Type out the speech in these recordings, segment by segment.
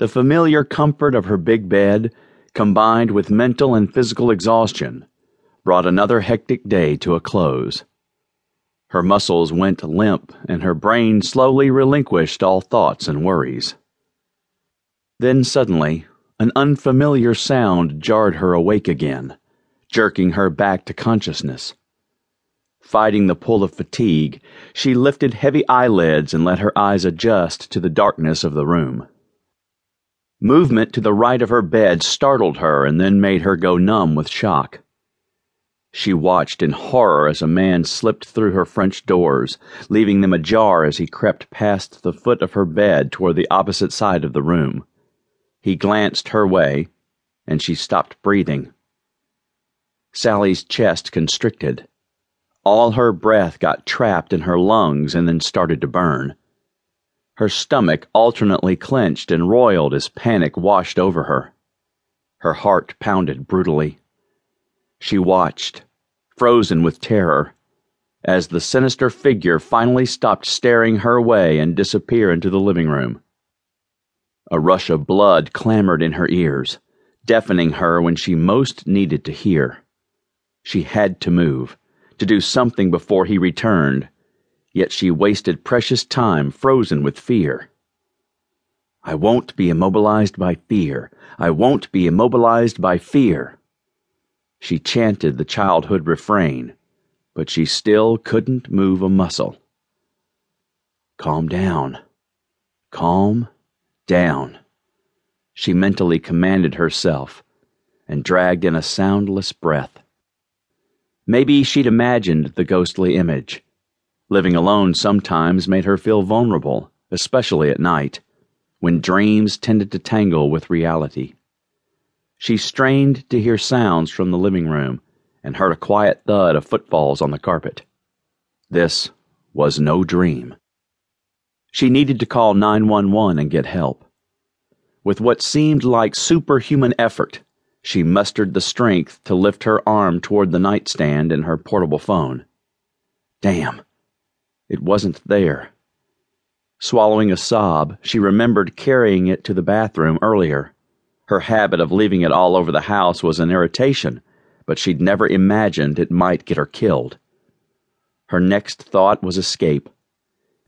The familiar comfort of her big bed, combined with mental and physical exhaustion, brought another hectic day to a close. Her muscles went limp, and her brain slowly relinquished all thoughts and worries. Then suddenly, an unfamiliar sound jarred her awake again, jerking her back to consciousness. Fighting the pull of fatigue, she lifted heavy eyelids and let her eyes adjust to the darkness of the room. Movement to the right of her bed startled her and then made her go numb with shock. She watched in horror as a man slipped through her French doors, leaving them ajar as he crept past the foot of her bed toward the opposite side of the room. He glanced her way, and she stopped breathing. Sallie's chest constricted. All her breath got trapped in her lungs and then started to burn. Her stomach alternately clenched and roiled as panic washed over her. Her heart pounded brutally. She watched, frozen with terror, as the sinister figure finally stopped staring her way and disappeared into the living room. A rush of blood clamored in her ears, deafening her when she most needed to hear. She had to move, to do something before he returned, yet she wasted precious time frozen with fear. I won't be immobilized by fear. I won't be immobilized by fear. She chanted the childhood refrain, but she still couldn't move a muscle. Calm down. Calm down. She mentally commanded herself and dragged in a soundless breath. Maybe she'd imagined the ghostly image. Living alone sometimes made her feel vulnerable, especially at night, when dreams tended to tangle with reality. She strained to hear sounds from the living room and heard a quiet thud of footfalls on the carpet. This was no dream. She needed to call 911 and get help. With what seemed like superhuman effort, she mustered the strength to lift her arm toward the nightstand and her portable phone. Damn. It wasn't there. Swallowing a sob, she remembered carrying it to the bathroom earlier. Her habit of leaving it all over the house was an irritation, but she'd never imagined it might get her killed. Her next thought was escape.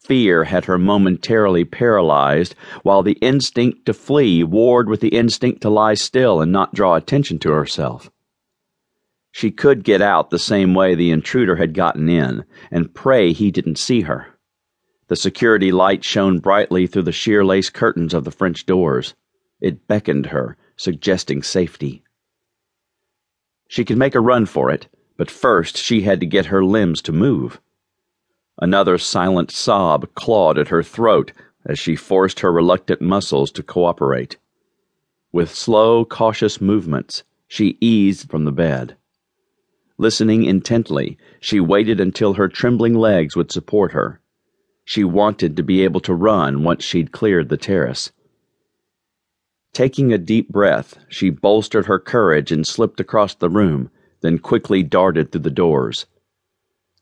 Fear had her momentarily paralyzed, while the instinct to flee warred with the instinct to lie still and not draw attention to herself. She could get out the same way the intruder had gotten in, and pray he didn't see her. The security light shone brightly through the sheer lace curtains of the French doors. It beckoned her, suggesting safety. She could make a run for it, but first she had to get her limbs to move. Another silent sob clawed at her throat as she forced her reluctant muscles to cooperate. With slow, cautious movements, she eased from the bed. Listening intently, she waited until her trembling legs would support her. She wanted to be able to run once she'd cleared the terrace. Taking a deep breath, she bolstered her courage and slipped across the room, then quickly darted through the doors.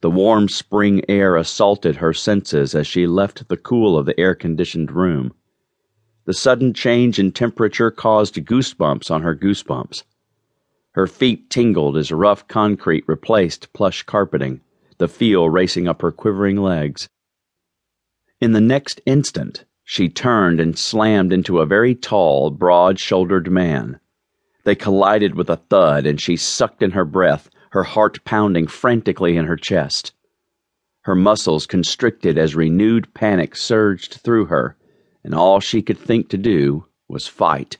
The warm spring air assaulted her senses as she left the cool of the air conditioned room. The sudden change in temperature caused goosebumps on her goosebumps. Her feet tingled as rough concrete replaced plush carpeting, the feel racing up her quivering legs. In the next instant, she turned and slammed into a very tall, broad shouldered man. They collided with a thud, and she sucked in her breath, her heart pounding frantically in her chest. Her muscles constricted as renewed panic surged through her, and all she could think to do was fight.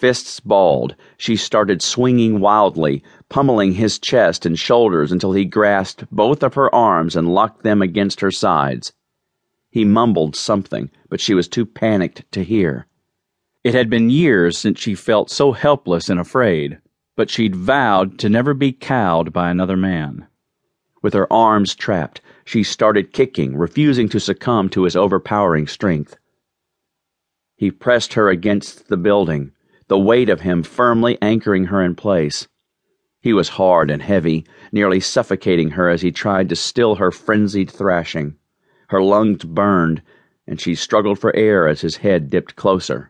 Fists balled, she started swinging wildly, pummeling his chest and shoulders until he grasped both of her arms and locked them against her sides. He mumbled something, but she was too panicked to hear. It had been years since she felt so helpless and afraid, but she'd vowed to never be cowed by another man. With her arms trapped, she started kicking, refusing to succumb to his overpowering strength. He pressed her against the building, the weight of him firmly anchoring her in place. He was hard and heavy, nearly suffocating her as he tried to still her frenzied thrashing. Her lungs burned, and she struggled for air as his head dipped closer.